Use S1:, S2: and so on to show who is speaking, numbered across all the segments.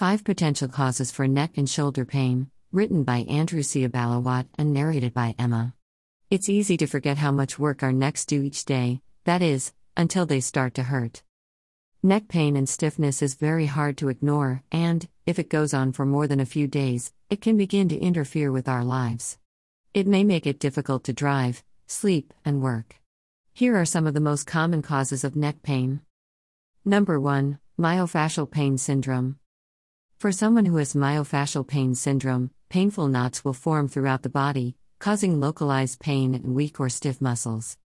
S1: Five Potential Causes for Neck and Shoulder Pain, written by Andrew Siyabalawatte and narrated by Emma. It's easy to forget how much work our necks do each day, that is, until they start to hurt. Neck pain and stiffness is very hard to ignore, and, if it goes on for more than a few days, it can begin to interfere with our lives. It may make it difficult to drive, sleep, and work. Here are some of the most common causes of neck pain. Number 1 Myofascial pain syndrome. For someone who has myofascial pain syndrome, painful knots will form throughout the body, causing localized pain and weak or stiff muscles.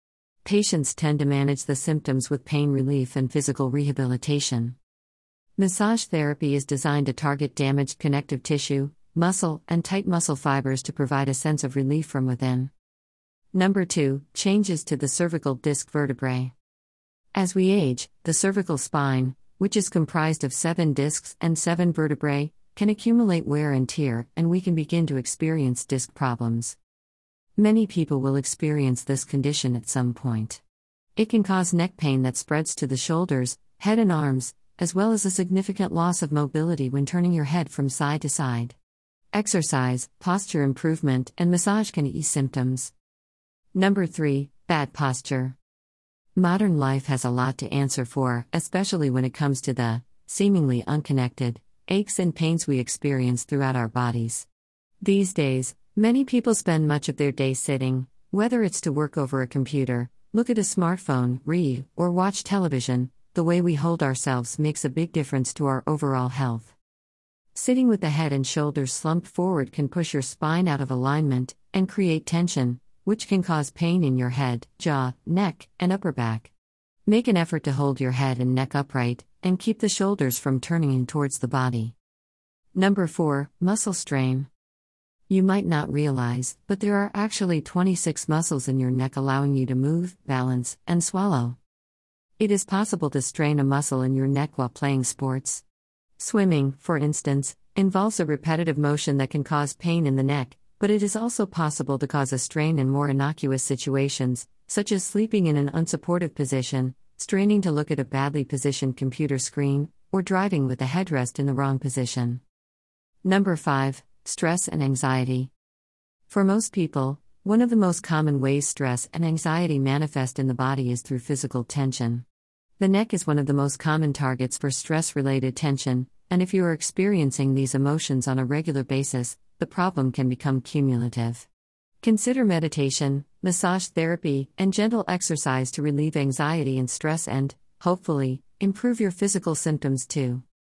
S1: Patients tend to manage the symptoms with pain relief and physical rehabilitation. Massage therapy is designed to target damaged connective tissue, muscle, and tight muscle fibers to provide a sense of relief from within. Number 2 Changes to the cervical disc vertebrae. As we age, the cervical spine, which is comprised of seven discs and seven vertebrae, can accumulate wear and tear, and we can begin to experience disc problems. Many people will experience this condition at some point. It can cause neck pain that spreads to the shoulders, head, and arms, as well as a significant loss of mobility when turning your head from side to side. Exercise, posture improvement, and massage can ease symptoms. Number 3 Bad posture. Modern life has a lot to answer for, especially when it comes to the, seemingly unconnected, aches and pains we experience throughout our bodies. These days, many people spend much of their day sitting, whether it's to work over a computer, look at a smartphone, read, or watch television, the way we hold ourselves makes a big difference to our overall health. Sitting with the head and shoulders slumped forward can push your spine out of alignment and create tension, which can cause pain in your head, jaw, neck, and upper back. Make an effort to hold your head and neck upright, and keep the shoulders from turning in towards the body. Number 4 Muscle strain. You might not realize, but there are actually 26 muscles in your neck allowing you to move, balance, and swallow. It is possible to strain a muscle in your neck while playing sports. Swimming, for instance, involves a repetitive motion that can cause pain in the neck, but it is also possible to cause a strain in more innocuous situations, such as sleeping in an unsupportive position, straining to look at a badly positioned computer screen, or driving with the headrest in the wrong position. Number 5 Stress and Anxiety. For most people, one of the most common ways stress and anxiety manifest in the body is through physical tension. The neck is one of the most common targets for stress related tension, and if you are experiencing these emotions on a regular basis, the problem can become cumulative. Consider meditation, massage therapy, and gentle exercise to relieve anxiety and stress and, hopefully, improve your physical symptoms too.